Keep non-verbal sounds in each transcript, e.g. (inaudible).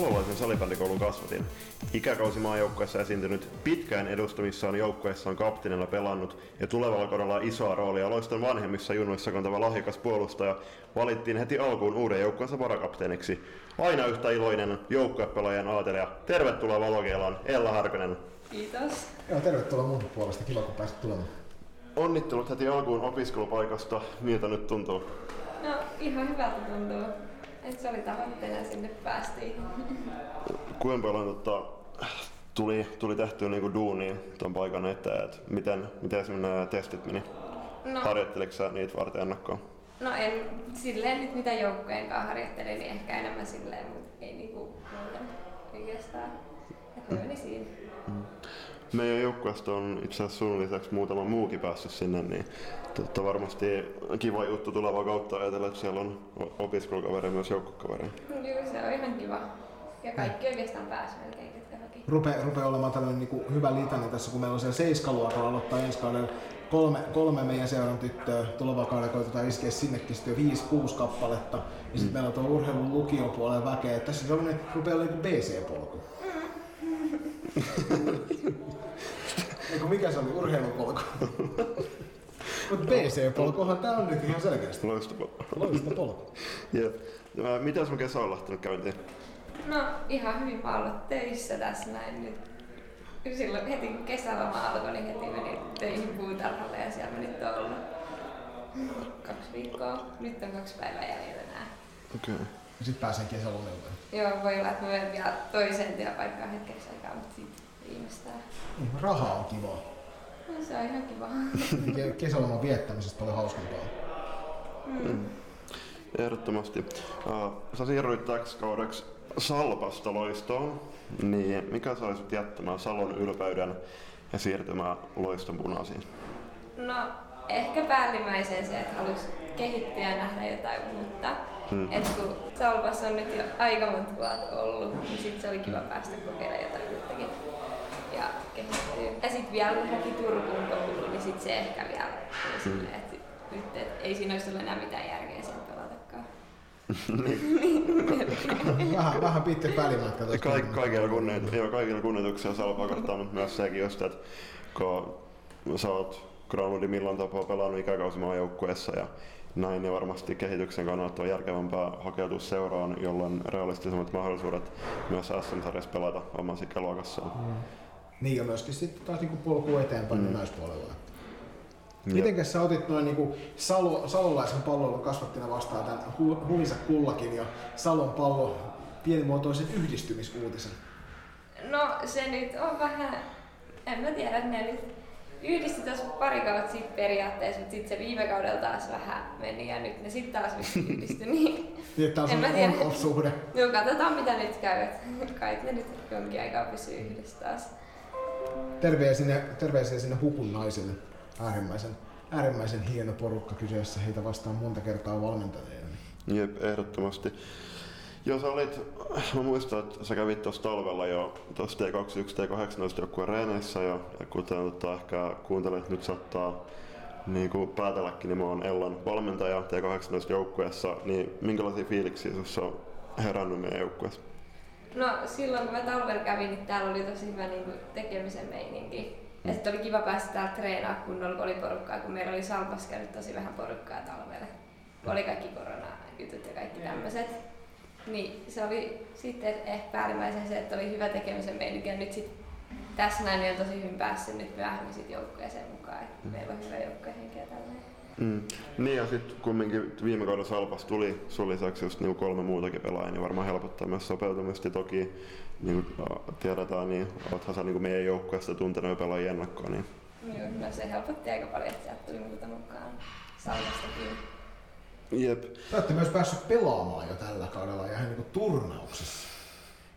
salolaisen salibändikoulun kasvatin. Ikäkausi maajoukkueessa esiintynyt, pitkään edustamissaan joukkueessa on kapteenilla pelannut ja tulevalla kaudella isoa roolia loiston vanhemmissa junnoissa kantava lahjakas puolustaja valittiin heti alkuun uuden joukkueensa varakapteeniksi. Aina yhtä iloinen joukkuepelaajan aatelija. Tervetuloa Valokielaan, Ella Harkonen. Kiitos. Joo, tervetuloa mun puolesta. Kiva, kun pääsit tulemaan. Onnittelut heti alkuun opiskelupaikasta. Miltä nyt tuntuu? No ihan hyvältä tuntuu. Et se oli tavoitteena sinne päästiin. Kuinka paljon tota, tuli, tuli tehtyä niinku duunia tuon paikan eteen? Et miten, miten sun nää testit meni? No, Harjoitteliko sä niitä varten ennakkoon? no en silleen nyt mitä joukkueen kanssa harjoittelin, niin ehkä enemmän silleen, mutta ei niinku muuten oikeastaan. Et ne meni siinä. Meidän joukkueesta on itse asiassa sun lisäksi muutama muukin päässyt sinne, niin totta varmasti kiva juttu tulevaa kautta ajatella, että siellä on opiskelukaveri myös joukkokaveri. Joo, se on ihan kiva. Ja kaikki oikeastaan pääsi melkein, ketkä haki. Rupe, rupeaa olemaan tällainen niin kuin hyvä litani tässä, kun meillä on siellä seiskaluokalla aloittaa ensi kaudella kolme, kolme meidän seuran tyttöä. Tuleva kaudella koitetaan iskeä sinnekin sitten jo 5-6 kappaletta. Ja sitten meillä on tuo urheilun lukion puolen väkeä. Tässä se on rupeaa olemaan niin BC-polku. (laughs) Eikö mikä se oli? Urheilupolku. (laughs) Mutta BC-polkuhan tää on nyt ihan selkeästi. Loistava. Loistava polku. Jep. Ja Mitä sun kesä on lähtenyt käyntiin? No ihan hyvin mä oon ollut töissä tässä näin nyt. Silloin heti kun kesäloma alkoi, niin heti menin töihin puutarhalle ja siellä mä nyt oon ollut kaksi viikkoa. Nyt on kaksi päivää jäljellä nää. Okei. Okay. Ja sitten pääsen kesälomilta. Joo, voi olla, että mä menen vielä toiseen työpaikkaan hetkeksi aikaa, mutta sitten viimeistään. Raha on kivaa. Se on ihan kiva. (laughs) Ke- Kesäloman viettämisestä paljon hauskempaa. Mm. Ehdottomasti. Uh, sä siirryit täksi kaudeksi Salpasta loistoon, niin mikä sai sut jättämään Salon ylpeyden ja siirtymään loiston punaisiin? No, ehkä päällimmäisen se, että halusi kehittyä ja nähdä jotain uutta. Hmm. Et kun Salpas on nyt jo aika monta vuotta ollut, niin sit se oli kiva päästä kokeilemaan jotain uuttakin. Ja kehittyä. Ja sit vielä kun haki Turkuun kouluun, niin sit se ehkä vielä oli silleen, että nyt et ei siinä olisi ollut enää mitään järkeä sen pelatakaan. (laughs) vähän, vähän pitkä välimatka. Kaik, kaikilla, kunnioit, joo, kaikilla kunnioituksia Salpaa kohtaan, mutta myös sekin just, että kun sä oot Granlundin milloin tapaa pelannut ikäkausimaan joukkueessa ja näin, niin varmasti kehityksen kannalta on järkevämpää hakeutua seuraan, jolloin realistisemmat mahdollisuudet myös SM-sarjassa pelata omassa ikäluokassaan. Niin ja myöskin sitten taas niinku polku eteenpäin mm. naispuolella. Mitenkäs sä otit noin niinku Salo, salolaisen palloilun kasvattina vastaan tämän Hu- Humisa Kullakin ja Salon pallo pienimuotoisen yhdistymisuutisen? No se nyt on vähän, en mä tiedä, että ne nyt yhdisti tuossa pari kautta sitten periaatteessa, mutta sitten se viime kaudella taas vähän meni ja nyt ne sitten taas yhdistyi. (laughs) Niin, Niin, on En tiedä. on-off-suhde. no katsotaan mitä nyt käy, että (laughs) kai ne nyt jonkin aikaa pysyy yhdessä taas. Terveisiä terveisiä sinne Hukun naisille. Äärimmäisen, äärimmäisen hieno porukka kyseessä. Heitä vastaan monta kertaa valmentaneena. Jep, ehdottomasti. Joo, sä olit, mä muistan, että sä kävit tuossa talvella jo tuossa T21, T18 joukkueen reeneissä ja, ja kuten tota, ehkä kuuntelet nyt saattaa niin kuin päätelläkin, niin mä oon Ellan valmentaja T18 joukkueessa, niin minkälaisia fiiliksiä sussa on herännyt meidän joukkueessa? No silloin kun mä talvella kävin, niin täällä oli tosi hyvä niin kuin, tekemisen meininki. Ja sitten oli kiva päästä täällä treenaa kunnolla, kun oli porukkaa, kun meillä oli Salpas käynyt tosi vähän porukkaa talvella. Kun oli kaikki koronajutut ja kaikki tämmöiset. Niin se oli sitten ehkä päällimmäisen se, että oli hyvä tekemisen meininki. Ja nyt sit tässä näin niin on tosi hyvin päässyt nyt myöhemmin sit joukkueeseen mukaan. Että meillä on hyvä joukkuehenki ja tälleen. Mm. Niin ja sitten kumminkin viime kaudella Salpas tuli sun lisäksi just niinku kolme muutakin pelaajaa, niin varmaan helpottaa myös sopeutumista. Toki niin kuin tiedetään, niin oothan sä niinku meidän joukkueesta tuntenut jo pelaajia ennakkoon, niin no se helpotti aika paljon, että sieltä tuli muuta mukaan Salvastakin. Jep. Te olette myös päässyt pelaamaan jo tällä kaudella ja ihan niin turnauksessa.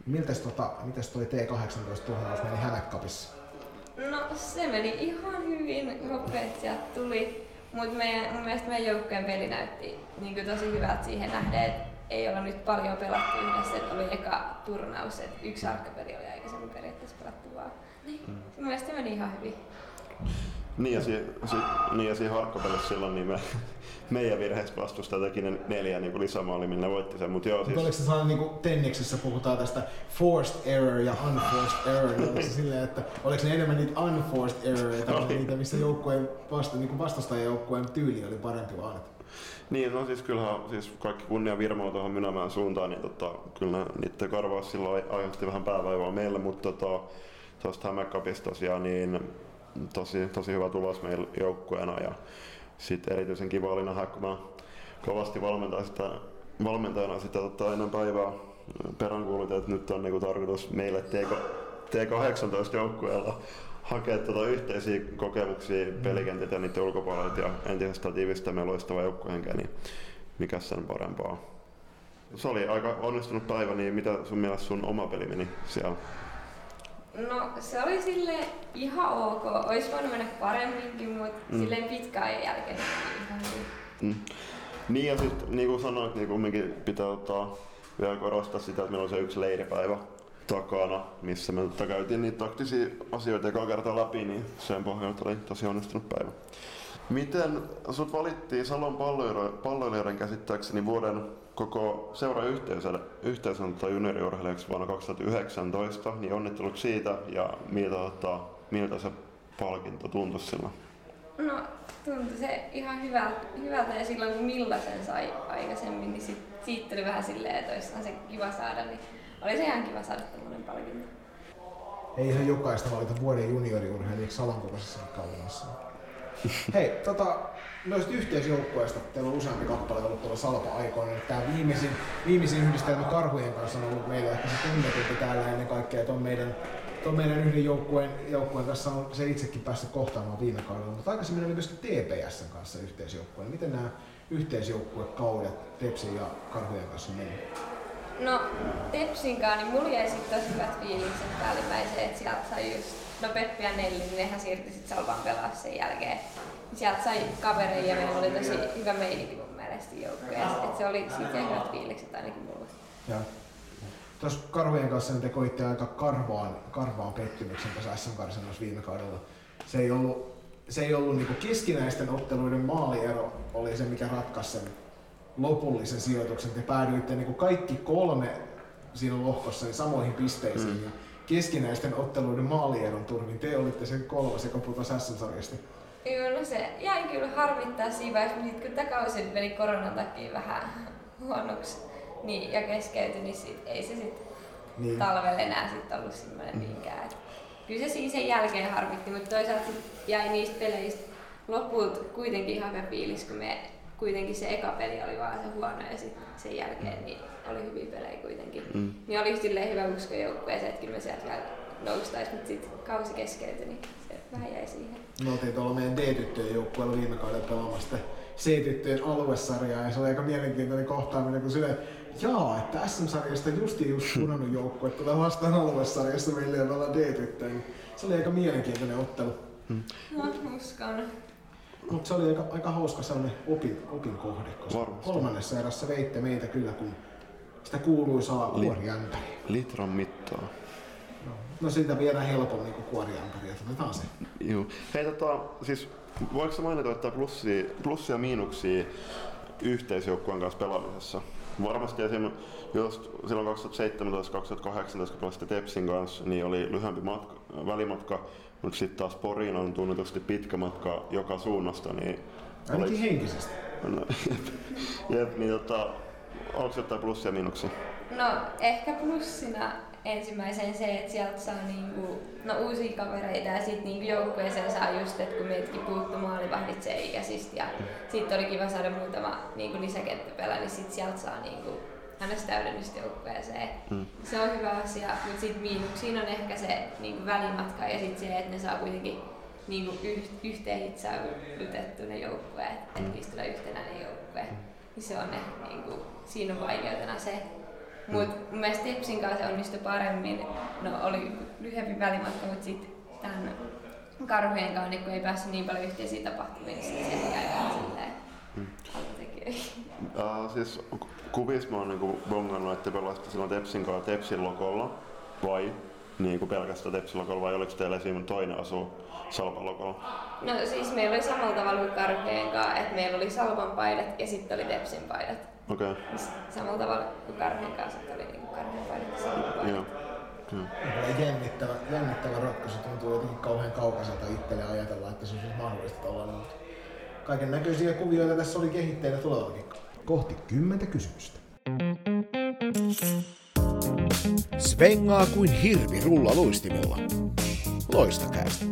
Miltäs, tota, mitäs toi T18-turnaus meni Hämekapissa? No se meni ihan hyvin, nopeasti sieltä tuli. Mutta mun mielestä meidän joukkueen peli näytti niin tosi hyvältä siihen nähden, että ei olla nyt paljon pelattu yhdessä. Et oli eka turnaus, että yksi arkkapeli oli aikaisemmin periaatteessa pelattu vaan. Niin, mun mielestä meni ihan hyvin. Niin ja, si, si, niin siinä harkkapelissä silloin niin me, meidän virheestä vastustaja teki ne neljä niin lisämaali, millä voitti sen. Mut joo, siis... oliko se sellainen, niin kuin tenniksessä puhutaan tästä forced error ja unforced error, niin oliko se silleen, että oliko ne enemmän niitä unforced erroreita, vai niitä, missä joukkueen vasta, niin vastustajan joukkueen tyyli oli parempi vaan? Niin, no siis kyllähän siis kaikki kunnia Virmoa tuohon Mynämään suuntaan, niin tota, kyllä niiden karvaus silloin aiheutti vähän päävaivaa meille, mutta tota, tuosta Hämeenkapista tosiaan niin tosi, tosi hyvä tulos meillä joukkueena ja sitten erityisen kiva oli nähdä, kun mä kovasti valmentaa sitä, valmentajana sitä tota, ennen päivää peräänkuulutin, että nyt on niinku tarkoitus meille TK, T18 joukkueella hakea tuota yhteisiä kokemuksia pelikentiltä ja niiden ulkopuolelta ja entisestä tiivistämme loistava joukkuehenkeä, niin mikä sen parempaa. Se oli aika onnistunut päivä, niin mitä sun mielestä sun oma peli meni siellä? No se oli sille ihan ok. Olisi voinut mennä paremminkin, mutta mm. silleen pitkään ajan jälkeen ihan hyvin. Mm. Niin ja sitten niin kuin sanoit, niin kumminkin pitää ottaa vielä korostaa sitä, että meillä on se yksi leiripäivä takana, missä me tota käytiin niitä taktisia asioita joka kerta läpi, niin sen pohjalta oli tosi onnistunut päivä. Miten sut valittiin Salon palloilijoiden käsittääkseni vuoden koko seura yhteisön tai junioriurheilijaksi vuonna 2019, niin onnittelut siitä ja miltä, tota, miltä se palkinto tuntui silloin? No tuntui se ihan hyvältä, hyvältä ja silloin kun Milla sen sai aikaisemmin, niin sit, siitä tuli vähän silleen, että olisi se kiva saada, niin oli se ihan kiva saada tämmöinen palkinto. Ei ihan jokaista valita vuoden junioriurheilijaksi Salon kokoisessa kaudessa. Hei, tota, noista yhteisjoukkueista, teillä on useampi kappale ollut tuolla Salpa-aikoina. Tämä viimeisin, viimeisin yhdistelmä Karhujen kanssa on ollut meillä ehkä se tunnetumpi täällä ennen kaikkea, että on meidän tuon meidän yhden joukkueen, joukkueen kanssa on se itsekin päässyt kohtaamaan viime kaudella, mutta aikaisemmin oli myöskin TPS kanssa yhteisjoukkueen. Miten nämä yhteisjoukkuekaudet Tepsin ja Karhujen kanssa meni? No Tepsinkaan, niin mulla jäi sitten tosi hyvät fiilikset päällimmäiseen, että sieltä sai just, no Peppi ja Nelli, niin nehän siirtyi sitten Salvan pelaa sen jälkeen. Sieltä sai kavereja ja meillä oli tosi hyvä meininki mun mielestä joukkueessa, että se oli siitä hyvät fiilikset ainakin mulle. Ja. Tuossa Karvojen kanssa te koitte aika karvaan, karvaan pettymyksen tässä SM viime kaudella. Se ei ollut, se ei ollut niinku keskinäisten otteluiden maaliero oli se, mikä ratkaisi sen lopullisen sijoituksen. Te päädyitte niin kuin kaikki kolme siinä lohkossa niin samoihin pisteisiin. Mm. Keskinäisten otteluiden maalieron turvin te olitte sen kolmas, joka putosi S-sarjasta. Joo, no se jäi kyllä harmittaa siinä vaiheessa, mutta kun tämä kausi meni koronan takia vähän huonoksi niin, ja keskeytyi, niin sit, ei se sitten niin. talvella enää sit ollut semmoinen mm. niinkään. Kyllä se siinä sen jälkeen harmitti, mutta toisaalta jäi niistä peleistä lopulta kuitenkin ihan hyvä fiilis, kun me kuitenkin se eka peli oli vaan se huono ja sitten sen jälkeen niin oli hyviä pelejä kuitenkin. Mm. Niin oli silleen hyvä usko joukkueeseen, että kyllä me sieltä vielä noustaisi, mutta sitten kausi keskeytyi, niin se vähän jäi siihen. Me oltiin tuolla meidän D-tyttöjen joukkueella viime kaudella pelaamassa C-tyttöjen aluesarjaa ja se oli aika mielenkiintoinen kohtaaminen, kun sille jaa, että SM-sarjasta justi just pudonnut joukkue tulee vastaan aluesarjassa meille ja me ollaan D-tyttöjä. Niin se oli aika mielenkiintoinen ottelu. Hmm. No, uskon. Mutta se oli aika, aika hauska sellainen opin, opin kohde, koska Varmasti. kolmannessa erässä veitte meitä kyllä, kun sitä kuuluisaa kuoriämpäriä. Litran mittaa. No, no siitä viedään helpommin kuin kuoriämpäriä, otetaan se. Joo. Hei tota, siis voiko mainita, että plussia, plussia ja miinuksia yhteisjoukkueen kanssa pelaamisessa? Varmasti just silloin 2017-2018, kun pelasitte Tepsin kanssa, niin oli lyhyempi matka, välimatka mutta sitten taas Poriin on tunnetusti pitkä matka joka suunnasta. Niin Ainakin olis... henkisesti. No, (laughs) jep, jep, niin tota, onko jotain plussia ja miinuksia? No ehkä plussina ensimmäisen se, että sieltä saa niinku, no, uusia kavereita ja sitten niinku joukkueeseen saa just, että kun meidätkin puuttu maalivahdit se ikäisistä ja sitten oli kiva saada muutama niinku lisäkenttäpelä, niin sitten sieltä saa niinku hänestä täydennystä joukkueeseen. Mm. Se on hyvä asia, mutta sitten miinuksiin on ehkä se niin välimatka ja sitten se, että ne saa kuitenkin niin kuin yh, yhteen hitsäytetty ne joukkueet, mm. että niistä tulee yhtenäinen joukkue. Mm. Niin se on ehkä, niin kuin, siinä on vaikeutena se. Mm. Mutta mun mielestä Tepsin kanssa se onnistui paremmin. No oli lyhyempi välimatka, mutta sitten tämän karhujen kanssa niin kun ei päässyt niin paljon yhteisiä tapahtumia, niin sitten se jäi vähän silleen mm. Uh, siis kuvissa mä oon niinku bongannut, että pelasitte silloin Tepsin kanssa Tepsin lokolla, vai niin kuin pelkästään Tepsilokolla vai oliko teillä esim. toinen asu Salpalokolla? No siis meillä oli samalla tavalla kuin Karkeen kanssa, että meillä oli Salpan paidat ja sitten oli Tepsin paidat. Okei. Okay. Samalla tavalla kuin Karkeen kanssa että oli niin Karkeen paidat ja Salpan paidat. Joo. Joo. Jännittävä, jännittävä ratkaisu tuntuu jotenkin kauhean kaukaiselta itselle ajatella, että se olisi mahdollista. Mutta kaiken näköisiä kuvioita tässä oli kehitteillä tulevakin. Kohti kymmentä kysymystä. Svengaa kuin hirvi rulla luistimella. Loistakäästä.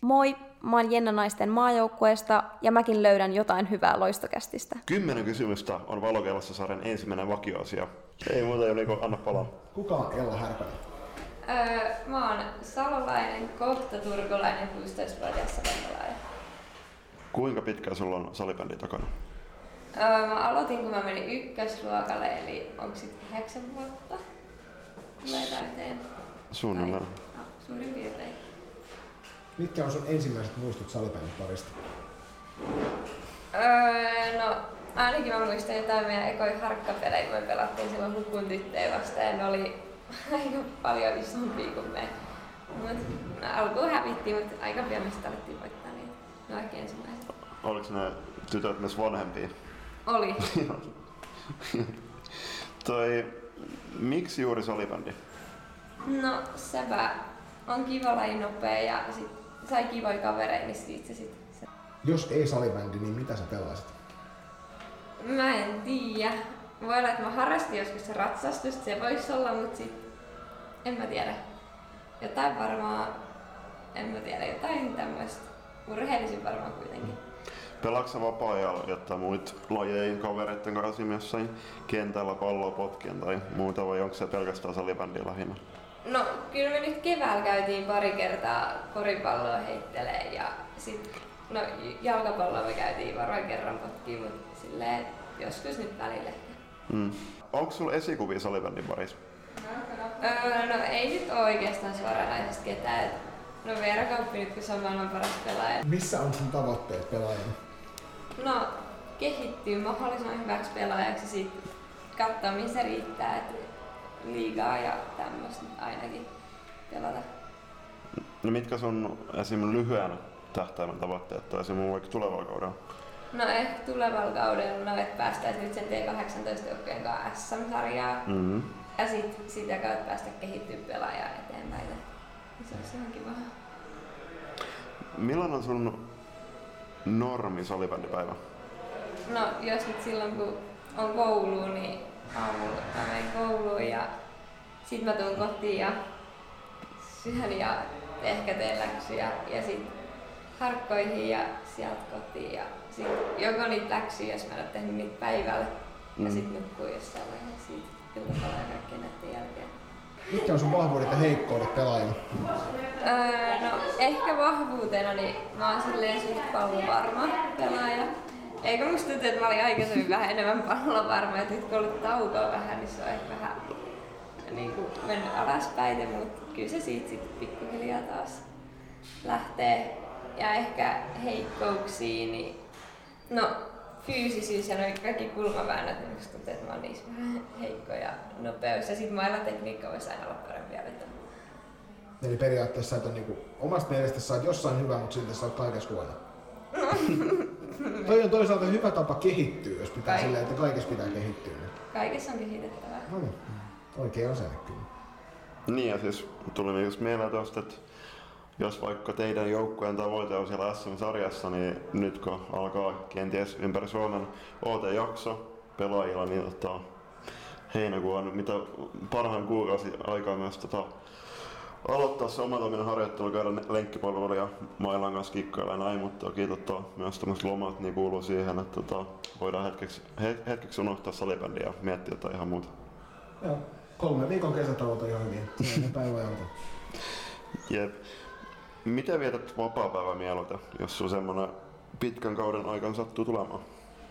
Moi, mä oon Jenna Naisten maajoukkueesta ja mäkin löydän jotain hyvää loistokästistä. Kymmenen kysymystä on Valokelassa sarjan ensimmäinen vakioasia. Ei muuta, Joni, kun anna palaa. Kuka on Ella Härpänen? Öö, mä oon salolainen, kohta turkulainen, 16-vuotias salipelaaja. Kuinka pitkään sulla on salibändi takana? Öö, mä aloitin, kun mä menin ykkösluokalle, eli onko sit yhdeksän vuotta? Tulee täyteen. Suunnilleen. No, suurin piirtein. Mitkä on sun ensimmäiset muistot salibändin parista? Öö, no, ainakin mä muistan jotain meidän ekoja harkkapelejä, kun me pelattiin silloin hukun tyttöjä vastaan ja ne oli (laughs) aika paljon isompia kuin me. Mut, no, alkuun hävittiin, mutta aika pian me sitten alettiin voittaa niitä. No ehkä ensimmäiset. Oliko ne tytöt myös vanhempia? Oli. (laughs) Toi, miksi juuri salibändi? No sepä on kiva laji nopea ja sit sai kivoja kavereita, niin siitä se sit. Se. Jos ei salibändi, niin mitä sä pelasit? Mä en tiedä. Voi olla, että mä harrastin joskus se ratsastusta, se voisi olla, mutta sit en mä tiedä. Jotain varmaan, en mä tiedä, jotain tämmöistä. Urheilisin varmaan kuitenkin. Pelaatko vapaa-ajalla jotain muita lajeja kavereiden kanssa jossain kentällä palloa potkien tai muuta vai onko se pelkästään salibändi lähinnä? No kyllä me nyt keväällä käytiin pari kertaa koripalloa heittelee ja sit no jalkapalloa me käytiin varoin kerran potkiin, mutta silleen joskus nyt välillä. Mm. Onko sulla esikuvia salibändin parissa? Öö, no ei nyt oo oikeastaan suoranaisesti ketään. Et, No Veera Kauppi nyt kun se on maailman paras pelaaja. Missä on sun tavoitteet pelaajana? No kehittyy mahdollisimman hyväksi pelaajaksi ja sit katsoa mihin se riittää. Et liigaa ja tämmöistä ainakin pelata. No mitkä sun esim. lyhyen tähtäimen tavoitteet on esim. vaikka tulevalla kaudella? No ehkä tulevalla kaudella, no että päästäisiin nyt sen T18 joukkojen kanssa SM-sarjaa. Mm-hmm. Ja sit sitä kautta päästä kehittyä pelaajaa eteenpäin. Se olisi ihan kiva. Millainen on sun normi salibändipäivä? No jos nyt silloin kun on koulu, niin aamulla mä menen kouluun ja sit mä tuun kotiin ja syön ja ehkä teen läksyjä ja sit harkkoihin ja sieltä kotiin ja sit joko niitä läksyjä, jos mä en ole tehnyt niitä päivällä mm. ja sit nukkuu jossain vaiheessa siitä iltapäivää ja kaikkien näiden jälkeen. Mitkä on sun vahvuudet ja heikkoudet pelaajana? Öö, no ehkä vahvuutena niin mä oon silleen suht pallovarma pelaaja. Eikä musta tuntuu, että mä olin aikaisemmin vähän enemmän pallovarma, että nyt kun on ollut taukoa vähän, niin se on ehkä vähän niin kuin mennyt alaspäin, mutta kyllä se siitä sitten pikkuhiljaa taas lähtee. Ja ehkä heikkouksiin, niin no fyysisyys ja noin kaikki kulmaväännöt, niin musta tuntuu, että mä oon niissä vähän heikko ja nopeus. Ja sit mailatekniikka voisi aina olla parempi ja vetää. Eli periaatteessa sä et niinku, omasta mielestä sä oot jossain hyvä, mutta silti sä oot kaikessa huono. (laughs) Toi on toisaalta hyvä tapa kehittyä, jos pitää Kai. silleen, että kaikessa pitää kehittyä. Kaikessa on kehitettävää. No niin, oikein asenne kyllä. Niin ja siis tuli just mieleen tosta, että jos vaikka teidän joukkueen tavoite on siellä SM-sarjassa, niin nyt kun alkaa kenties ympäri Suomen OT-jakso pelaajilla, niin tota, heinäkuu on mitä parhaan kuukausi aikaa myös tota, aloittaa se omatoiminen harjoittelu, käydä lenkkipalveluilla ja mailan kanssa kikkailla ja näin, mutta toki tota, myös tämmöiset lomat niin kuuluu siihen, että tota, voidaan hetkeksi, he, hetkeksi unohtaa salibändiä ja miettiä jotain ihan muuta. Joo, kolme viikon kesätauot on ihan hyvin. On. Jep. Miten vietät vapaa-päivän mieluiten, jos sulla semmonen pitkän kauden aikana sattuu tulemaan?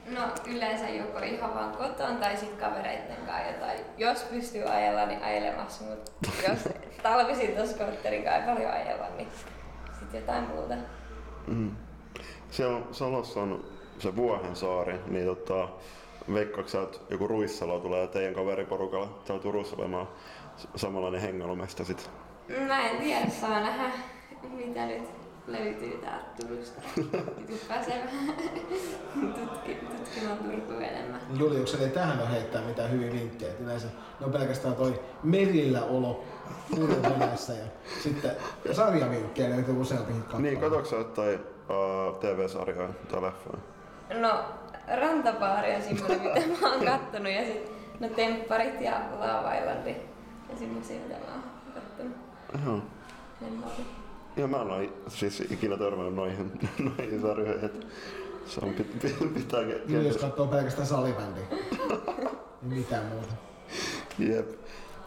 No yleensä joko ihan vaan koton tai sit kavereitten kanssa jotain. Jos pystyy ajella, niin ajelemassa, mutta jos (laughs) talvisin tuossa skootterin kanssa ei paljon ajella, niin sit jotain muuta. Mm. Siellä Salossa on se Vuohensaari, niin tota, veikkaatko että joku Ruissalo tulee teidän kaveriporukalla täällä Turussa olemaan samanlainen hengailumestä sit? Mä en tiedä, saa nähdä mitä nyt löytyy täältä Turusta. (laughs) Nyt pääsee vähän tutki, tutkimaan Turkuun enemmän. Juliuksen ei tähän ole heittää mitään hyviä vinkkejä. Yleensä ne on pelkästään toi merillä olo Venäjässä ja sitten sarjavinkkejä löytyy useampi kappale. Niin, katoksa jotain uh, TV-sarjoja tai leffoja? No, Rantapaari on semmoinen, (laughs) mitä mä oon kattonut ja sit no Tempparit ja Lava Islandi ja semmoisia, mitä mä oon kattonut. Joo. Mä Ja mä en ole siis ikinä törmännyt noihin, (laughs) noihin sarjoihin, että se on pit, pit, pitää ke- Julius katsoo pelkästään salibändiä. Ei (laughs) mitään muuta. Jep.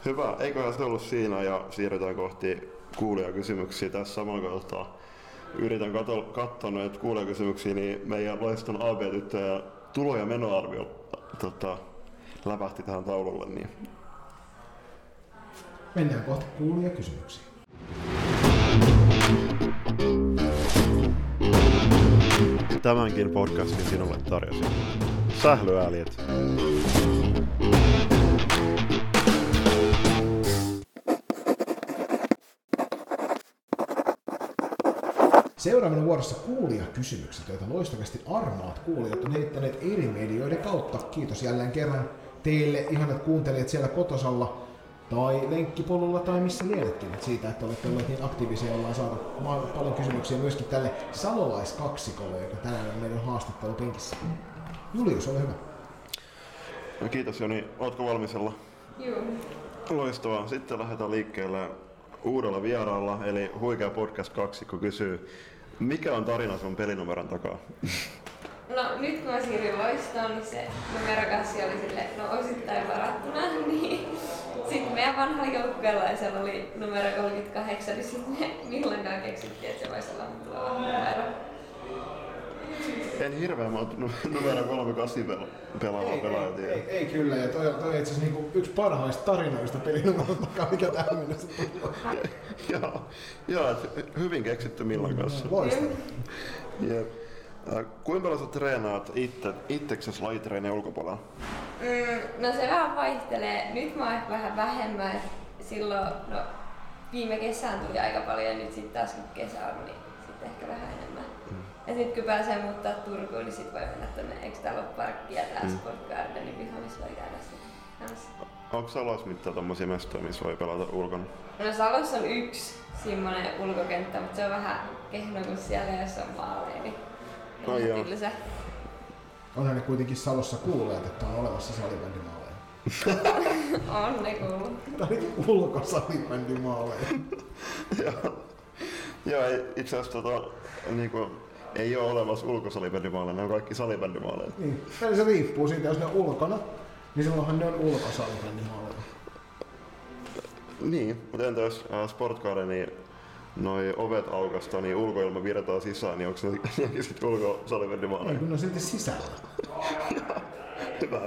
Hyvä, eiköhän se ollut siinä ja siirrytään kohti kuulijakysymyksiä tässä samalla kohtaa. Yritän katsoa, katsoa näitä kuulijakysymyksiä, niin meidän loiston AB-tyttöjä tulo- ja menoarvio tota, läpähti tähän taululle. Niin. Mennään kohti kuulijakysymyksiä. Tämänkin podcastin sinulle tarjosin. Sählyääliet. Seuraavana vuorossa kuulijakysymykset, joita loistavasti armaat kuulijat on heittäneet eri medioiden kautta. Kiitos jälleen kerran teille ihanat kuuntelijat siellä kotosalla tai lenkkipolulla tai missä lienetkin siitä, että olette olleet niin aktiivisia, ollaan saatu paljon kysymyksiä myöskin tälle salolaiskaksikolle, joka tänään on meidän haastattelupenkissä. Julius, ole hyvä. No, kiitos Joni, ootko valmisella? Joo. Loistavaa. Sitten lähdetään liikkeelle uudella vieraalla, eli Huikea Podcast kaksikko kysyy, mikä on tarina sun pelinumeron takaa? No nyt kun mä siirryin loistoon, niin se numerokassi oli sille, no osittain varattuna, meidän vanhalla joukkueella oli numero 38, niin sitten me milloinkaan keksittiin, että se voisi olla mun tuleva numero. En hirveän monta nu- numero 38 pel- pelaavaa pelaajaa tiedä. ei, ei, kyllä, ja toi, toi itse asiassa niinku yksi parhaista tarinoista pelinumeron takaa, mikä tähän mennessä tullut. (laughs) Joo, joo hyvin keksitty Millan kanssa. Loistavaa. Jep. Äh, Kuinka paljon sä treenaat itse, itseksesi lajitreenien ulkopuolella? Mm, no se vähän vaihtelee. Nyt mä oon ehkä vähän vähemmän. Silloin, no viime kesään tuli aika paljon ja nyt sitten taas kun kesä on, niin sitten ehkä vähän enemmän. Ja sitten kun pääsee muuttaa Turkuun, niin sitten voi mennä eikö täällä ole parkki ja tää Mm. Sport Gardenin piha, missä voi käydä sitten kanssa. Onko Salossa mitään tommosia mestoja, missä voi pelata ulkona? No Salossa on yksi semmonen ulkokenttä, mutta se on vähän kehno, kun siellä jos on maaleja, niin Ei joo. tylsä. Onhan ne kuitenkin Salossa kuulleet, että on olemassa salibändimaaleja. (laughs) On ne kuullut. Tai ulkosalibändimaaleja. Joo. Joo, ei, itse asiassa tota, niinku, ei ole olemassa ulkosalibändimaaleja, ne on kaikki salibändimaaleja. Niin, eli se riippuu siitä, jos ne on ulkona, niin silloinhan ne on ulkosalibändimaaleja. Niin, mutta entä jos äh, niin noi ovet aukasta, niin ulkoilma virtaa sisään, niin onko ne (laughs) sitten Ei, ulkosalibändimaaleja? kun ne on silti sisällä. (laughs) Hyvä.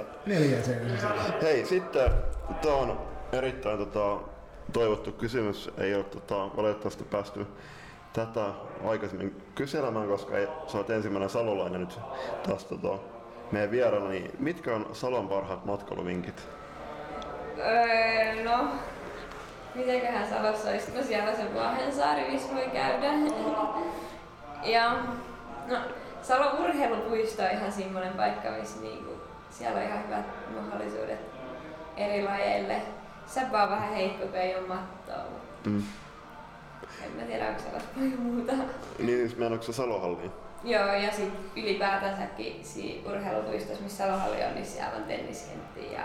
Seinän sisällä. Hei, sitten tämä on erittäin tota, toivottu kysymys. Ei ole tota, valitettavasti päästy tätä aikaisemmin kyselemään, koska ei, sä oot ensimmäinen salolainen nyt taas tota, meidän vieraana. Niin mitkä on Salon parhaat matkailuvinkit? Öö, no, mitenköhän Salossa olisi? No siellä se Vuohensaari, missä voi käydä. ja no, Salon urheilupuisto on ihan semmoinen paikka, missä niinku, siellä on ihan hyvät mahdollisuudet eri lajeille. Säpä on vähän heikko, kun ei ole mattoa, mutta Mm. en mä tiedä, onko Salossa paljon muuta. Niin, siis meinaatko se Salohalliin? Joo, ja sitten ylipäätänsäkin siinä urheilupuistossa, missä Salohalli on, niin siellä on tenniskenttiä ja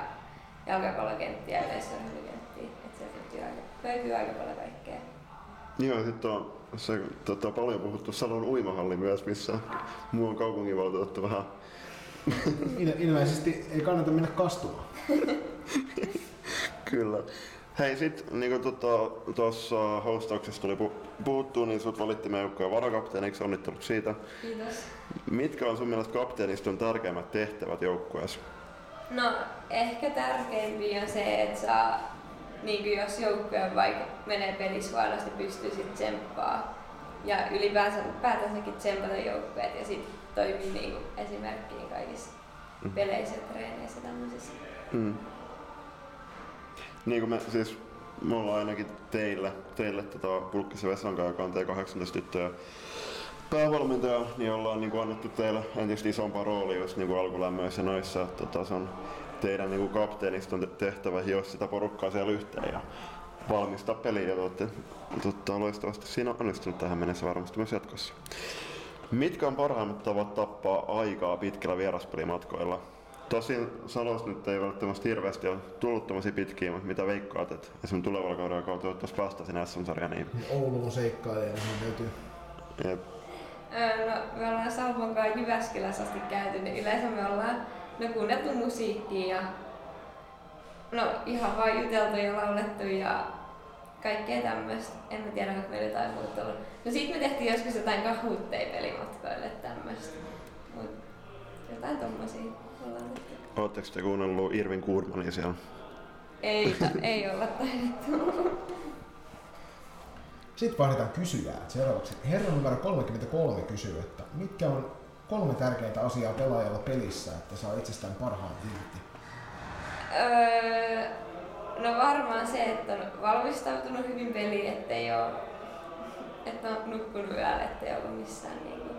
jalkapallokenttiä ja yleisurheilukenttiä. Löytyy aika, paljon kaikkea. Joo, sitten on se tota, paljon puhuttu Salon uimahalli myös, missä muu on kaupunginvaltuutettu vähän Il- ilmeisesti ei kannata mennä kastumaan. Kyllä. Hei, sit niinku tota, tuossa hostauksessa tuli pu- puhuttua, niin sut valitti meidän joukkojen varakapteeniksi, onnittelut siitä. Kiitos. Mitkä on sun mielestä kapteeniston tärkeimmät tehtävät joukkueessa? No, ehkä tärkeimpiä on se, että saa, niin jos joukkue vaikka menee pelissä huonosti, pystyy sitten tsemppaa. Ja ylipäänsä päätänsäkin tsempata joukkueet ja sitten toimii niin esimerkkiin kaikissa mm. peleissä ja treeneissä tämmöisissä. Mm. Niin kuin me siis me ollaan ainakin teille, teille tota Pulkkisen Vesankaan, joka on T18 tyttöjä päävalmentaja, niin ollaan niin kuin annettu teille entistä isompaa roolia just niin kuin alkulämmöissä noissa. Tota, se on teidän niin kuin kapteeniston tehtävä hioa sitä porukkaa siellä yhteen ja valmistaa peliä ja olette tota, loistavasti siinä on onnistunut tähän mennessä varmasti myös jatkossa. Mitkä on parhaimmat tavat tappaa aikaa pitkillä vieraspelimatkoilla? Tosin Salosta nyt ei välttämättä hirveästi ole tullut tämmöisiä pitkiä, mutta mitä veikkaat, että esimerkiksi tulevalla kaudella kautta toivottavasti päästä sinne SM-sarjaan? Niin... Ouluun seikkailee, niin löytyy. Jep. No, me ollaan Salmon kanssa Jyväskylässä asti käyty, niin yleensä me ollaan no, kuunneltu musiikkia ja no, ihan vaan juteltu ja laulettu ja kaikkea tämmöistä. En mä tiedä, onko meillä jotain muuta ollut. No sit me tehtiin joskus jotain kahutteja pelimatkoille tämmöistä. Mut jotain tommosia ollaan tehty. Oletteko te kuunnellut Irvin Kuurmania siellä? Ei, (laughs) ei olla taidettu. Sitten vaihdetaan kysyjää. Seuraavaksi herra numero 33 kysyy, että mitkä on kolme tärkeintä asiaa pelaajalla pelissä, että saa itsestään parhaan irti? Öö, no varmaan se, että on valmistautunut hyvin peliin, ettei ole, että on nukkunut yöllä, ettei ollut missään niin kuin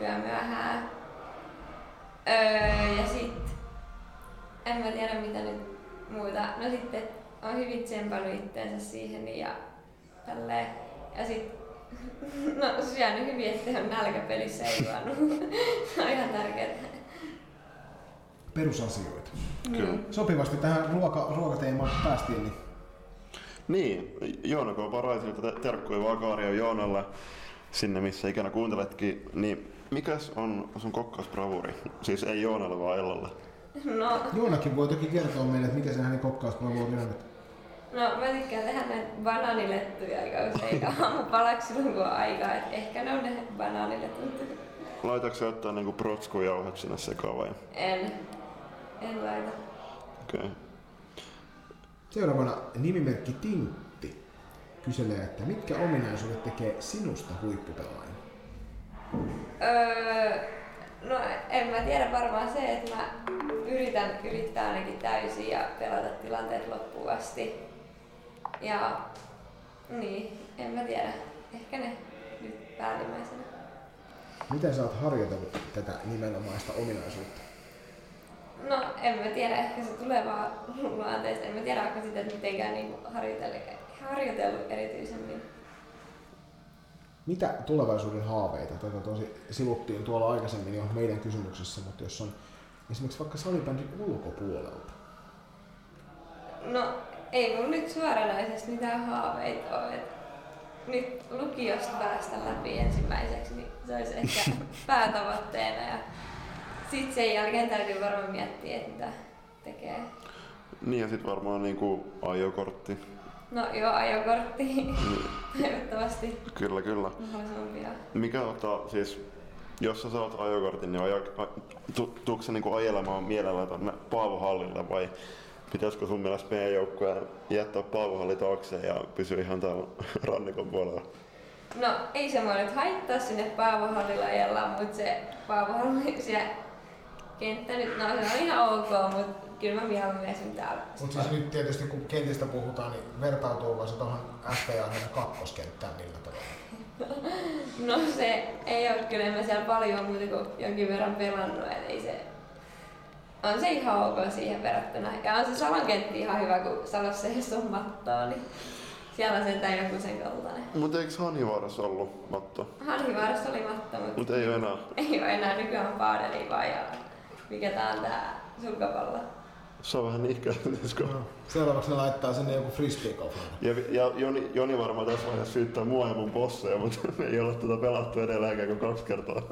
yömyöhää. Öö, ja sit, en mä tiedä mitä nyt muuta. No sitten on hyvin tsempannut itteensä siihen ja tälleen. Ja sit, no syönyt hyvin, ettei ole nälkäpelissä ei juonut. Se on ihan tärkeää. Perusasioita. Kyllä. Sopivasti tähän ruoka, ruokateemaan päästiin, niin Niin, Joona K. Paraisilta te- terkkuja vaan Kaario Joonalle sinne missä ikinä kuunteletkin. Niin mikäs on sun kokkausbravuri? Siis ei Joonalle vaan Ellalle. No, Joonakin voi toki kertoa meille, että mikä se hänen kokkauspravouri on. No mä tykkään tehdä näitä banaanilettuja aika usein aamupalaksi silloin kun on aikaa, et ehkä ne on ne banaaniletut. Laitatko sä jotain niinku protskujauhet sinne sekaan vai? En, en laita. Okei. Okay. Seuraavana nimimerkki Tintti kyselee, että mitkä ominaisuudet tekee sinusta huippupelaajan? Öö, no en mä tiedä varmaan se, että mä yritän yrittää ainakin täysin ja pelata tilanteet loppuun asti. Ja niin, en mä tiedä. Ehkä ne nyt päällimmäisenä. Miten sä oot harjoitellut tätä nimenomaista ominaisuutta? No en mä tiedä, ehkä se tulee vaan (laughs) luonteesta. En mä tiedä, onko sitä mitenkään niin harjoitellut, harjoitellut erityisemmin. Mitä tulevaisuuden haaveita? Tätä tosi sivuttiin tuolla aikaisemmin jo meidän kysymyksessä, mutta jos on esimerkiksi vaikka salibändin ulkopuolelta. No ei mun nyt suoranaisesti mitään haaveita ole. Et nyt lukiosta päästä läpi ensimmäiseksi, niin se olisi ehkä (laughs) päätavoitteena. Ja sitten sen jälkeen täytyy varmaan miettiä, että mitä tekee. Niin ja sit varmaan niinku ajokortti. No joo, ajokortti. Toivottavasti Kyllä, kyllä. mahdollisimman. Mikä ottaa siis, jos sä saat ajokortin, niin aja, a, tu, tuutko sä niinku ajelemaan mielellä tonne Paavohallille vai pitäisikö sun mielestä meidän joukkueen jättää Paavohalli taakse ja pysyä ihan täällä (laughs) rannikon puolella? No ei se mua nyt haittaa sinne Paavohallilla ajella, mutta se Paavohalli (laughs) se kenttä nyt, no se on ihan ok, mutta kyllä mä mieluummin esim. täällä. Mutta siis nyt tietysti kun kentistä puhutaan, niin vertautuuko se tuohon SPA kakkoskenttään millä tavalla? (laughs) No se ei ole kyllä, en mä siellä paljon muuta kuin jonkin verran pelannut, et ei se... On se ihan ok siihen verrattuna. Ja on se Salon kentti ihan hyvä, kun Salossa ei ole mattoa, niin siellä on sentään joku sen kaltainen. Mutta eikö Hanhivaarassa ollut matto? Hanhivaarassa oli matto, mutta Mutta ei ole enää. ei ole enää nykyään paadeli vaan ja mikä tää on tää sulkapallo. Se on vähän nihkeätis, kun... Seuraavaksi ne laittaa sinne joku frisbee Ja, ja Joni, Joni varmaan tässä vaiheessa syyttää mua ja mun bosseja, mutta (laughs) me ei olla tätä pelattu edelleenkään kuin kaksi kertaa.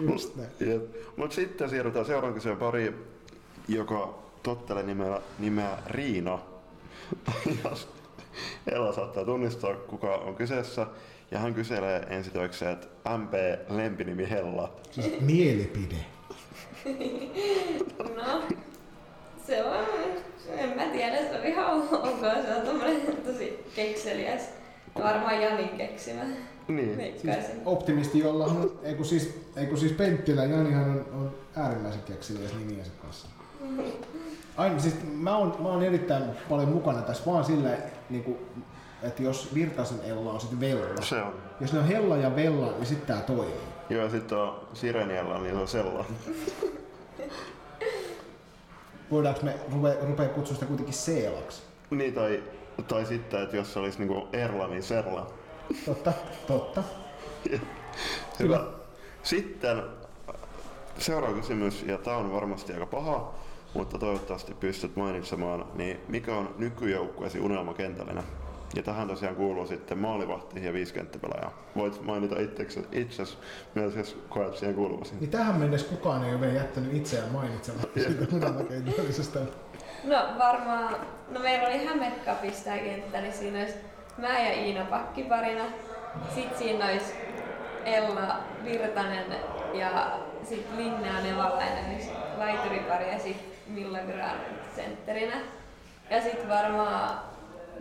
Just näin. Jep. Mut sitten siirrytään seuraavan kysymään pari, joka tottelee nimeä, nimeä Riina. (laughs) Jos Ella saattaa tunnistaa, kuka on kyseessä. Ja hän kyselee ensitöikseen, että MP lempinimi Hella. Siis mielipide. (laughs) No, se on, en mä tiedä, se on ihan ok, se on tommonen tosi kekseliäs Varmaan Janin keksimä. Niin. Veikkaisin. Optimisti, jolla on, ei kun siis, ei kun siis Penttilä, Janihan on, on äärimmäisen kekseliäs nimiensä kanssa. Aina, siis mä oon, mä oon erittäin paljon mukana tässä vaan sillä, niin kuin, että jos Virtasen Ella on sitten Vella. Se on. Jos ne on Hella ja Vella, niin sitten tää toimii. Joo, ja sitten on Sirenialla, niin se on Sella. Voidaanko me rupea, rupea kutsua sitä kuitenkin Seelaksi? Niin, tai, tai sitten, että jos se olisi niinku Erla, niin Serla. Totta, totta. (laughs) Hyvä. Sitten seuraava kysymys, ja tämä on varmasti aika paha, mutta toivottavasti pystyt mainitsemaan, niin mikä on nykyjoukkueesi unelmakentällinen? Ja tähän tosiaan kuuluu sitten maalivahti ja viisikenttäpelaaja. Voit mainita itseksi, itses myös, jos koet siihen kuuluvasi. Niin tähän mennessä kukaan ei ole vielä jättänyt itseään mainitsematta siitä unelmakentällisestä. No varmaan, no meillä oli Hämeenkapissa tää kenttä, niin siinä olisi mä ja Iina pakkiparina. Sitten siinä olisi Ella Virtanen ja sitten Linnea Nevalainen olisi laituripari ja sitten Milla Grant sentterinä. Ja sitten varmaan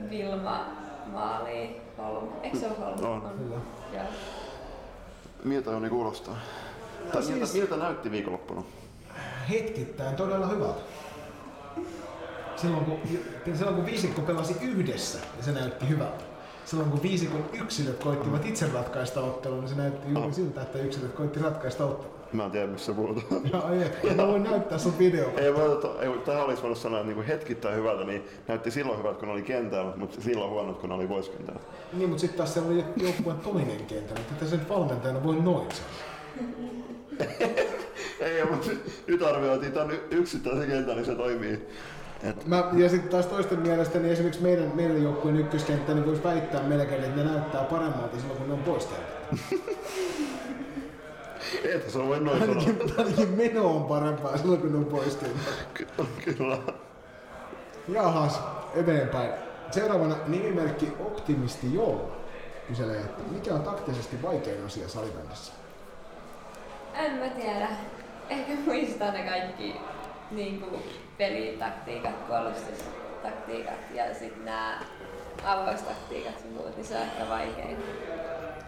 Vilma Maali Holm. Eikö se ole Holm? On. Kyllä. Joo. Miltä Joni kuulostaa? Tai miltä, siis- miltä näytti viikonloppuna? Hetkittäin todella hyvältä. Silloin kun, silloin kun viisikko pelasi yhdessä, niin se näytti hyvältä. Silloin kun viisikon yksilöt koittivat itse ratkaista ottelun, niin se näytti juuri Ah. siltä, että yksilöt koitti ratkaista ottelun. Mä en tiedä, missä puhutaan. (laughs) Ja, ei, mä voin näyttää sun video. Ei, mä, tota, ei, tähän olisi voinut sanoa, että niinku hetkittäin hyvältä, niin näytti silloin hyvältä, kun oli kentällä, mutta silloin huonot, kun oli poiskentällä. Niin, mutta sitten taas siellä oli joukkueen toinen kenttä, niin tätä sen valmentajana voi noin sanoa. (laughs) Ei, mutta nyt arvioitiin tämän yksittäisen kentän, niin se toimii. Et, Mä, ja sitten taas toisten mielestä, niin esimerkiksi meidän, meidän joukkueen ykköskenttä, niin voisi väittää melkein, että ne näyttää paremmalta silloin, kun ne on pois kentältä. (laughs) et se voi noin sanoa. Ainakin, ainakin meno on parempaa silloin, kun ne on pois kentältä. Ky- Kyllä. Jahas, eteenpäin. Seuraavana nimimerkki Optimisti Jolla kyselee, että mikä on taktisesti vaikein asia salibändissä? En mä tiedä. Ehkä muistaa ne kaikki niin kuin pelitaktiikat, puolustustaktiikat ja sitten nämä avaustaktiikat ja muut, niin se on ehkä vaikein.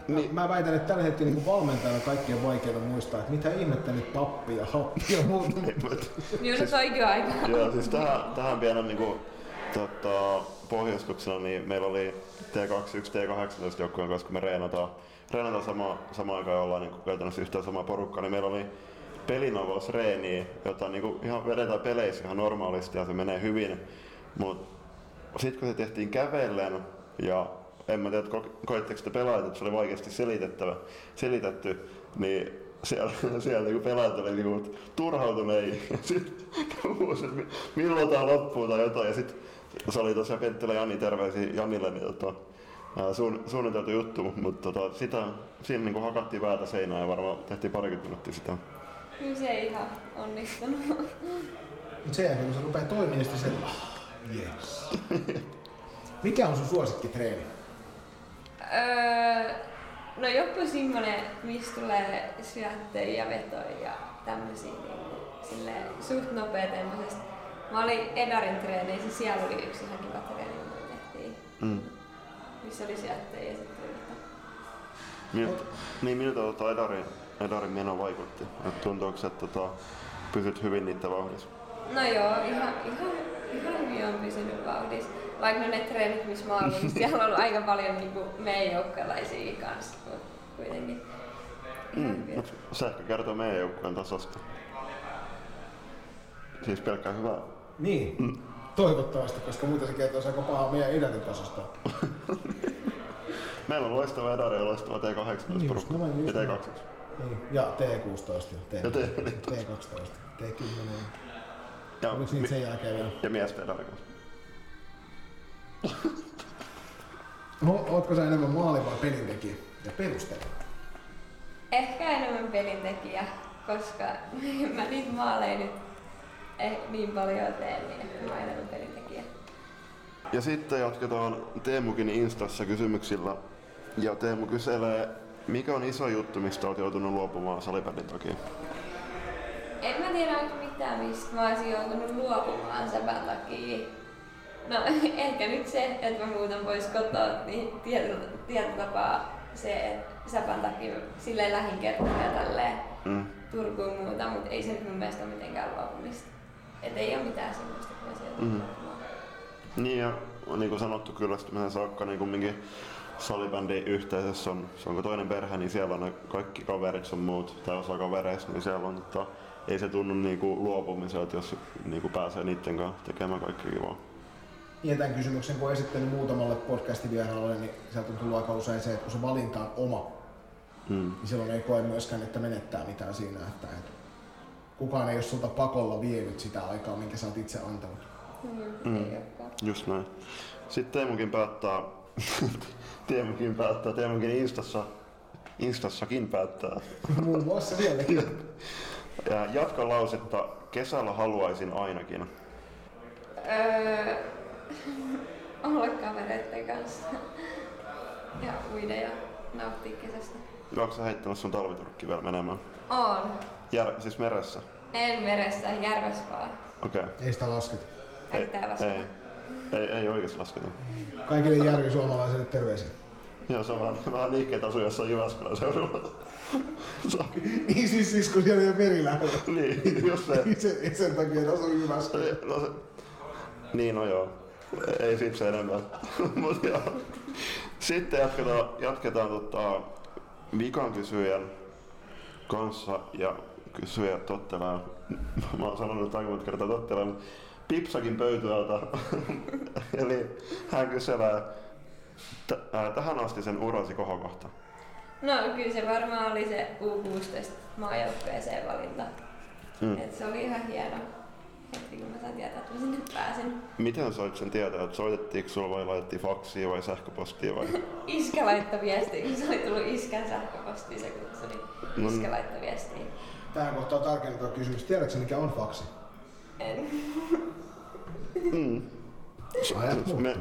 Niin. Mä väitän, että tällä hetkellä niin valmentajana kaikkien vaikeinta muistaa, että mitä ihmettä nyt pappi ja happi ja muuta. (laughs) Niin no toikin on aika. Joo, siis tähän, tähän pienen niinku, tota, pohjustuksena, niin meillä oli T21, T18 joukkueen kanssa, kun me reenataan, reenataan sama, samaan aikaan ollaan niin käytännössä yhtään sama porukka, niin meillä oli pelinavausreeniä, jota niin ihan vedetään peleissä ihan normaalisti ja se menee hyvin, mutta sitten kun se tehtiin kävellen ja en mä tiedä, ko- koitteko te pelaajat, että se oli vaikeasti selitettävä, selitetty, niin siellä, (laughs) siellä niin pelaajat oli niin turhautuneita. (laughs) Sitten että mi- milloin tää loppuu tai jotain. Ja sitten se oli tosiaan Penttilä Jani, terveisiä Janille, niin tota, suun, suunniteltu juttu, mutta tota, sitä, siinä niin hakattiin päätä seinään ja varmaan tehtiin parikymmentä minuuttia sitä. Kyllä se ei ihan onnistunut. Mutta sen jälkeen, kun se rupeaa toimimaan, niin sitten se, yes. Mikä on sun suosikkitreeni? Öö, no joku semmonen, mistä tulee syöttöjä ja vetoja ja tämmösiä niin silleen suht nopeetemmosesta. Mä olin Edarin treeneissä, siellä oli yksi ihan kiva treeni, mitä tehtiin. Mm. Missä oli syöttöjä ja sitten tuli Miltä, niin miltä tota Edarin, Edarin mieno vaikutti? Et tuntuuko, että tota, pysyt hyvin niitä vauhdissa? No joo, ihan, ihan, ihan hyvin on pysynyt vauhdissa. Vaikka no ne treenit, missä mä olin, niin siellä on ollut aika paljon niin kuin meidän joukkalaisia kanssa kuitenkin. Mm. ehkä kertoo meidän joukkueen tasosta. Siis pelkkää hyvää. Niin. Mm. Toivottavasti, koska muuten se kertoo aika pahaa meidän edellinen tasosta. (laughs) Meillä on loistava edari ja loistava T18 niin, porukka. Ja T2. Niin. Ja T16 ja Ja T, T- T12, T10. Ja, Oliko niitä sen jälkeen vielä? ja mies Edari kanssa. No, ootko sä enemmän maali vai pelintekijä? Ja perustele. Ehkä enemmän pelintekijä, koska en (laughs) mä niitä maaleja nyt eh, niin paljon tee, niin ehkä mä enemmän pelintekijä. Ja sitten jatketaan Teemukin Instassa kysymyksillä. Ja Teemu kyselee, mikä on iso juttu, mistä olet joutunut luopumaan salibändin takia? En mä tiedä onko mitään, mistä mä olisin joutunut luopumaan sepän takia. No (laughs) ehkä nyt se, että mä muutan pois kotoa, niin tietyllä, tietyllä tapaa se, että säpän takia silleen lähin kertaa tälleen Mm. Turkuun muuta, mutta ei se mun mielestä ole mitenkään luopumista. Et ei ole mitään semmoista, kun mä sieltä Mm. Niin ja niin kuin sanottu kyllästymisen saakka niin kumminkin salibändin yhteisössä on, se onko toinen perhe, niin siellä on ne kaikki kaverit sun muut, tai osa kavereista, niin siellä on, että ei se tunnu niinku luopumiselta, jos niinku pääsee niiden kanssa tekemään kaikki kivaa. Ja tämän kysymyksen kun esittänyt muutamalle podcastin vieraalle, niin sieltä on tullut aika usein se, että kun se valinta on oma, Mm. niin silloin ei koe myöskään, että menettää mitään siinä, että, että kukaan ei ole sulta pakolla vienyt sitä aikaa, minkä sä oot itse antanut. Mm. Mm. Just näin. Sitten Teemukin päättää, Teemukin päättää, Teemukin Instassa, Instassakin päättää. Muun muassa sielläkin. Ja jatka lausetta, kesällä haluaisin ainakin. Öö, olla kavereiden kanssa ja uida ja nauttia kesästä. Onko sä heittänyt sun talviturkki vielä menemään? On. Jär, siis meressä? En meressä, järvessä vaan. Okei. Okay. Ei sitä lasketa. Vasta. Ei, ei, ei oikeesti lasketa. Kaikille järvi suomalaisille terveisiä. Joo, se on vähän, vähän liikkeet asuu jossain Jyväskylän seudulla. Niin siis, siis kun siellä ei ole veri lähellä. niin, just se. Sen, sen takia, että asuu Jyväskylä. No se. Niin, no joo. Ei siitä se enemmän. Mut joo. Sitten jatketaan, jatketaan tota, vikan kysyjän kanssa ja kysyjä tottelee. Mä oon sanonut aika monta kertaa tottelee, mutta Pipsakin pöytyältä. (laughs) Eli hän kyselee t- tähän asti sen urasi kohokohta. No kyllä se varmaan oli se U16 maajoukkueeseen valinta. Mm. Mm. Et se oli ihan hieno hetki, kun mä sain tietää, että mä sinne pääsin. Miten sait sen tietää, että soitettiinko sulla vai laitettiin faksia vai sähköpostia vai? (laughs) Iskä laittoi viestiä, kun se oli tullut iskän sähköpostiin se kutsu, niin No niin. iskä laittoi viestiä. Tähän kohtaan tarkennetaan kysymys. Tiedätkö mikä on faksi? En. Mm.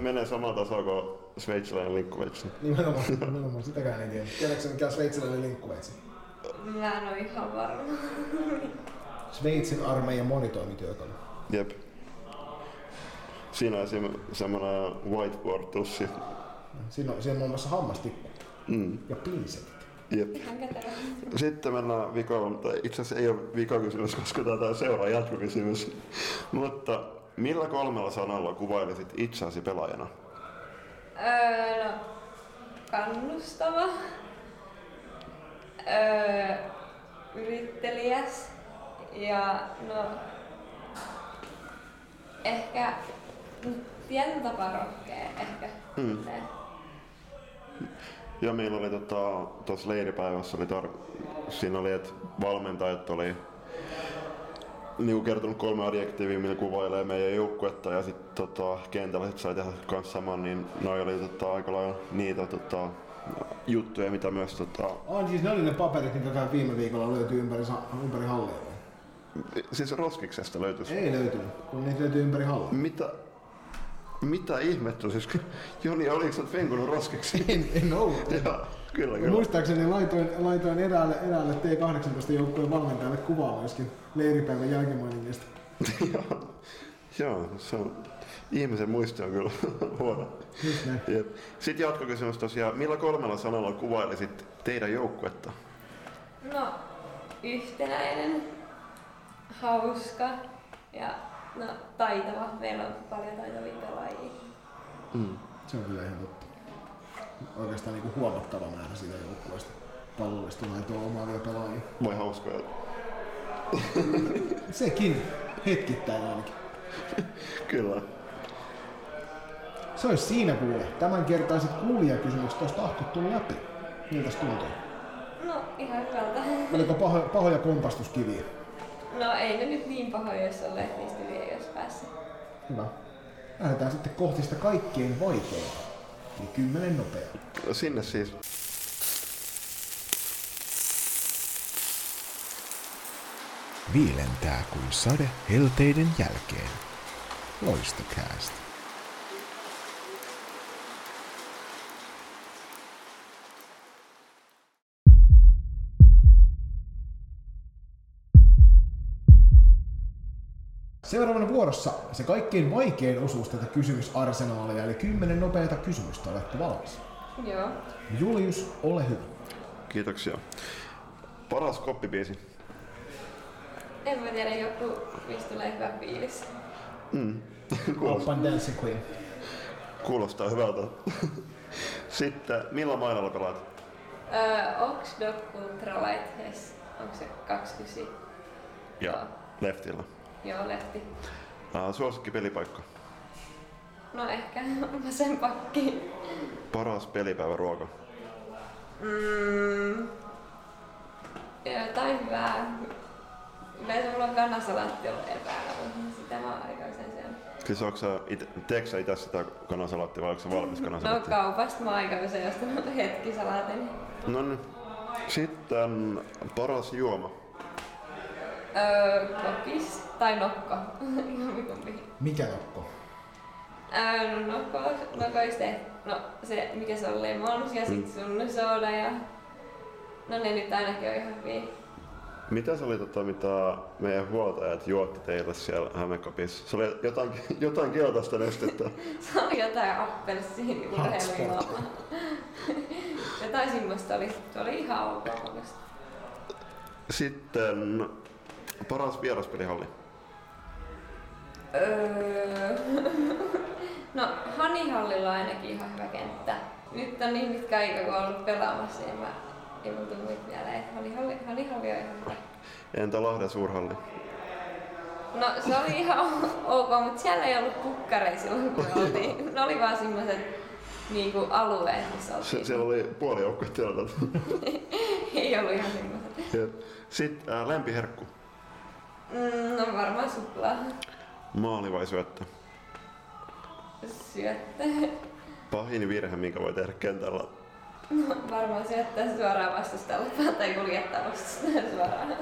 Menee samalla tasolla kuin sveitsiläinen linkkuveitsi. Nimenomaan, nimenomaan, sitäkään ei tiedä. Tiedätkö mikä on sveitsiläinen linkkuveitsi? Mä en ole ihan varma. Sveitsin armeijan monitoimityökalu. Jep. Siinä on esim. semmoinen whiteboard-tussi. Siinä on, siinä on muun muassa hammastikku Mm. ja pinsetit. Jep. Sitten mennään vikolla, mutta itse asiassa ei ole vikakysymys, koska tämä on seuraa jatkokysymys. mutta millä kolmella sanalla kuvailisit itseäsi pelaajana? Öö, no, kannustava. Öö, yrittelijäs. Ja no, ehkä mm, tietyllä tapaa rohkea ehkä. Mm. Silleen. Ja meillä oli tota, tuossa leiripäivässä, oli tar- siinä oli, että valmentajat oli niinku kertonut kolme adjektiivia, millä kuvailee meidän joukkuetta ja sitten tota, kentällä sit sai tehdä kans saman, niin noi oli tota, aika lailla niitä tota, juttuja, mitä myös tota, Ah, siis ne oli ne paperit, mitkä kai viime viikolla löytyi ympäri, ympäri hallia. siis Roskiksesta löytyisi. Ei löytynyt, kun niitä löytyy ympäri hallia. Mitä, mitä ihmettä, siis Joni, oliko sä venkunut roskiksi? En, en ollut. Joo, kyllä, kyllä. Muistaakseni laitoin, laitoin eräälle, eräälle T18 joukkueen valmentajalle kuvaa myöskin leiripäivän jälkimainingeista. Joo, Joo, se on, ihmisen muisti on kyllä huono. Jep. Sitten jatkokysymys tosiaan, millä kolmella sanalla kuvailisit teidän joukkuetta? No, yhtenäinen, hauska ja no, taitava. Meillä on paljon taitavia pelaajia. Mm. Se on kyllä ihan totta. Oikeastaan niin huomattava määrä siitä joukkueesta pallollista laitoa omaavia pelaajia. Vai hauskaa? (laughs) Sekin, hetkittäin ainakin. (laughs) Kyllä. Se olisi siinä kuule. Tämänkertaiset kuulijakysymykset olisi tahkottu läpi. Miltäs tuntuu? No, ihan hyvältä. Oliko (laughs) paho, pahoja kompastuskiviä? No ei ne nyt niin pahoja, jos jos päässyt. Hyvä. Lähdetään sitten kohti sitä kaikkein vaikeinta. Eli kymmenen nopeaa. Sinne siis. Viilentää kuin sade helteiden jälkeen. Loistokäästä. Seuraavana vuorossa se kaikkein vaikein osuus tätä kysymysarsenaalia, eli 10 nopeata kysymystä. Oletko valmis? Joo. Julius, ole hyvä. Kiitoksia. Paras koppibiisi. En mä tiedä, joku, mistä tulee hyvä fiilis. Mm. (laughs) Kuulostaa, and Dancing Queen. kuulostaa hyvältä. (laughs) Sitten, millä mainolla pelaat? Öö, Oxdog Ultra Lightheads. Onko se 29? Ja leftillä. Joo, lehti. Suosikki pelipaikka. No ehkä vasen pakki. Paras pelipäivä ruoka. Mm. Jotain hyvää. Yleensä mulla on kanasalaatti ollut epäillä, mutta sitä mä oon aika usein syönyt. Siis onko sä ite, teekö sä itse sitä kanasalaattia vai onko se valmis No kanasalaatti? kaupasta mä oon aika usein ostanut hetkisalaatin. No niin. Sitten paras juoma. Öö, kokis tai nokko. (laughs) Mikä nokko? Öö, no nokko, nokoiste. No se, mikä se on lemons ja sit sun sooda ja... No ne nyt ainakin on ihan hyviä. Mitä se oli tota, mitä meidän huoltajat juotti teille siellä Hämeenkopissa? Se oli jotain, (laughs) jotain keltaista nestettä. (laughs) Se oli jotain appelsiini urheilujuomaa. Jotain semmoista oli. Se oli ihan ok. Sitten paras vieraspelihalli. Öö... (laughs) No, Hanihallilla on ainakin ihan hyvä kenttä. Nyt on niin pitkä aika, kun on ollut pelaamassa, niin mä ei tullut nyt mieleen, Hanihalli, Hanihalli on ihan hyvä. Entä Lahden suurhalli? No se oli ihan (laughs) ok, mutta siellä ei ollut kukkareja silloin kun me oltiin. (laughs) Ne oli vaan semmoiset niinku alueet, missä Se, oltiin. siellä oli puoli joukkoa ei ollut ihan semmoiset. Sitten äh, lempiherkku. Mm, no varmaan suklaa. Maali vai syöttö? Syöttö. Pahin virhe, minkä voi tehdä kentällä. No, varmaan syöttää suoraan vastustajalle tai kuljettaa vastustajalle suoraan.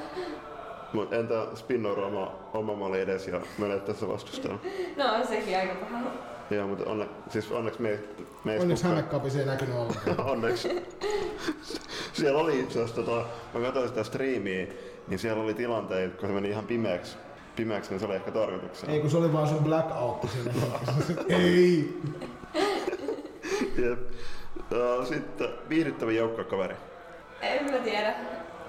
Mut entä spinnoida oma, oma maali edes ja menettää se vastustajalle? No on sekin aika paha. Joo, mutta onne, siis onneksi me, me ei Onneksi Hämeenkaapissa ei näkynyt ollenkaan. (laughs) Onneksi. siellä oli itse asiassa, tota, mä katsoin sitä striimiä, niin siellä oli tilanteita, kun se meni ihan pimeäksi, pimeäksi niin se oli ehkä tarkoituksena. Ei kun se oli vaan sun blackout siinä. (laughs) Ei! Jep. Äh, Sitten viihdyttävä joukkuekaveri. En mä tiedä,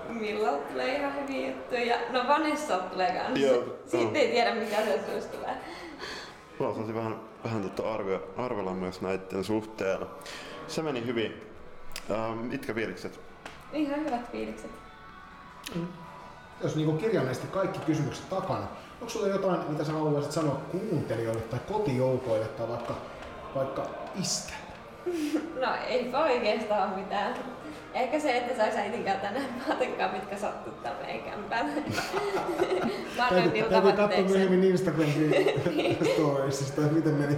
milloin tulee ihan hyviä juttuja. No Vanessa tulee kans. Joo, Siitä ei tiedä mikä se tulee. Mä osasin vähän, vähän tota arvio, arvella myös näiden suhteen. Se meni hyvin. Äh, mitkä fiilikset? Ihan hyvät fiilikset. Jos niinku kirjaimellisesti kaikki kysymykset takana, onko sulla jotain, mitä sä haluaisit sanoa kuuntelijoille tai kotijoukoille tai vaikka, vaikka iskä? No ei oikeastaan mitään. Ehkä se, että sais äitinkään tänään vaatekaan, mitkä sattuu tämän kämpään. (laughs) Mä annoin Täytyy, katsoa myöhemmin Instagramin (laughs) (laughs) storiesista, miten meni.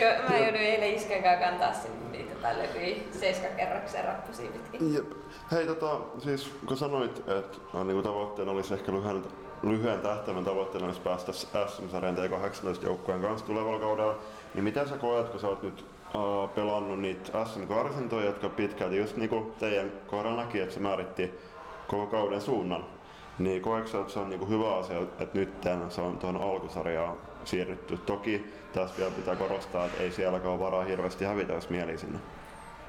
Joo, Mä jouduin eilen kanssa kantaa sinne niitä tai levyjä seiskakerroksen rappusia pitkin. Jep. Hei, tota, siis kun sanoit, että niin tavoitteena olisi ehkä lyhyen, lyhyen tähtäimen tavoitteena olisi päästä SM-sarjan T18 joukkueen kanssa tulevalla kaudella, niin miten sä koet, kun sä oot nyt äh, pelannut niitä SM-karsintoja, jotka pitkälti just niinku teidän kohdalla näki, että se määritti koko kauden suunnan, niin koetko että se on niinku hyvä asia, että nyt tämän, se on tuohon alkusarjaan siirrytty. Toki tässä vielä pitää korostaa, että ei sielläkään ole varaa hirveästi hävitä, jos mieli sinne.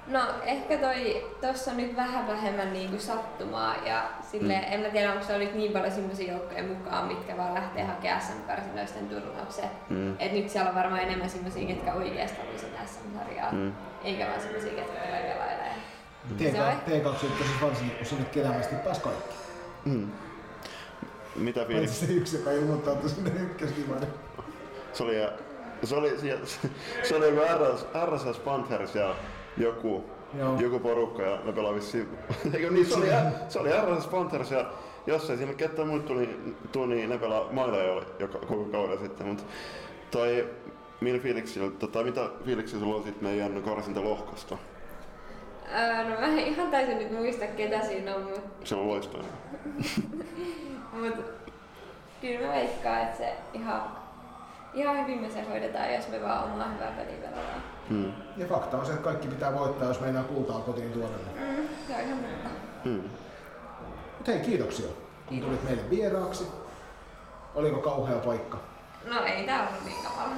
No ehkä toi, tossa on nyt vähän vähemmän niinku sattumaa ja sille, Mm. en mä tiedä onko se nyt niin paljon semmoisia joukkoja mukaan, mitkä vaan lähtee hakemaan SM-karsinoisten turnaukseen. Mm. Et nyt siellä on varmaan enemmän semmoisia, ketkä oikeasti haluaisivat SM-sarjaa, Mm. eikä vaan semmoisia, ketkä tulee pelailemaan. T2 Se on- T2 siis varsinkin, kun sinne kelämästi pääsi kaikki. Mm. Mitä Paitsi fiiliksiä? se yksi, joka ilmoittautui sinne ykkösdivarin. Se oli, se oli, siellä- se oli joku RS, RSS Panthers ja joku, Joo. joku porukka ja me pelaa vissiin, (laughs) eikö niin, se oli, se oli RSS Panthers ja jos ei sinne ketään muut tuli, tuli niin ne pelaa Maileja oli joka, koko kauden sitten, mutta toi, millä fiiliksillä, tota, mitä fiiliksiä sulla on sit meidän karsintalohkosta? Öö, no mä en ihan täysin nyt muista ketä siinä on, mutta Se on loistoinen. (laughs) mut, kyllä mä veikkaan, että se ihan, ihan hyvin me se hoidetaan, jos me vaan omaa hyvää peliä pelataan. Hmm. Ja fakta on se, että kaikki pitää voittaa, jos meinaa kultaa kotiin tuoda. Mm, se on ihan totta. Hmm. Mut hei, kiitoksia. Tulit meille vieraaksi. Oliko kauhea paikka? No ei tää ollut niin kamala.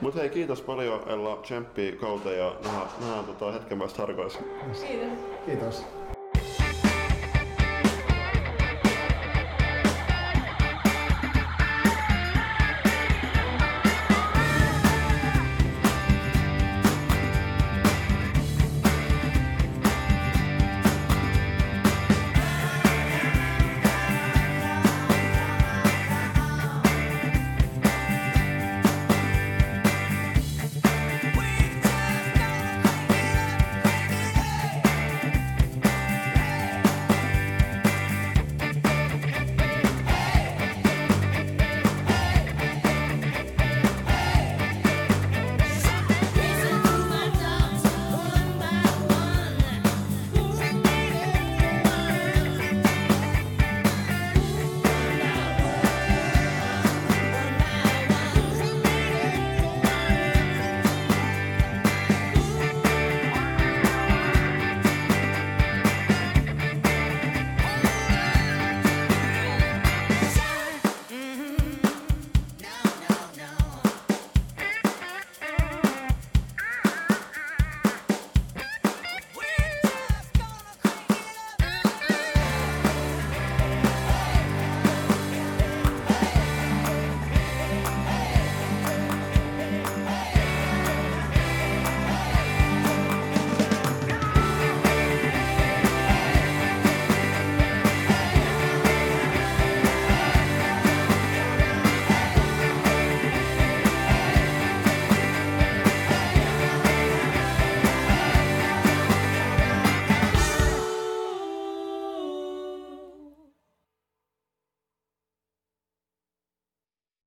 Mut hei, kiitos paljon Ella, tsemppi kauteen ja nähdään, nähdään tota hetken päästä harkoissa. Kiitos. Kiitos.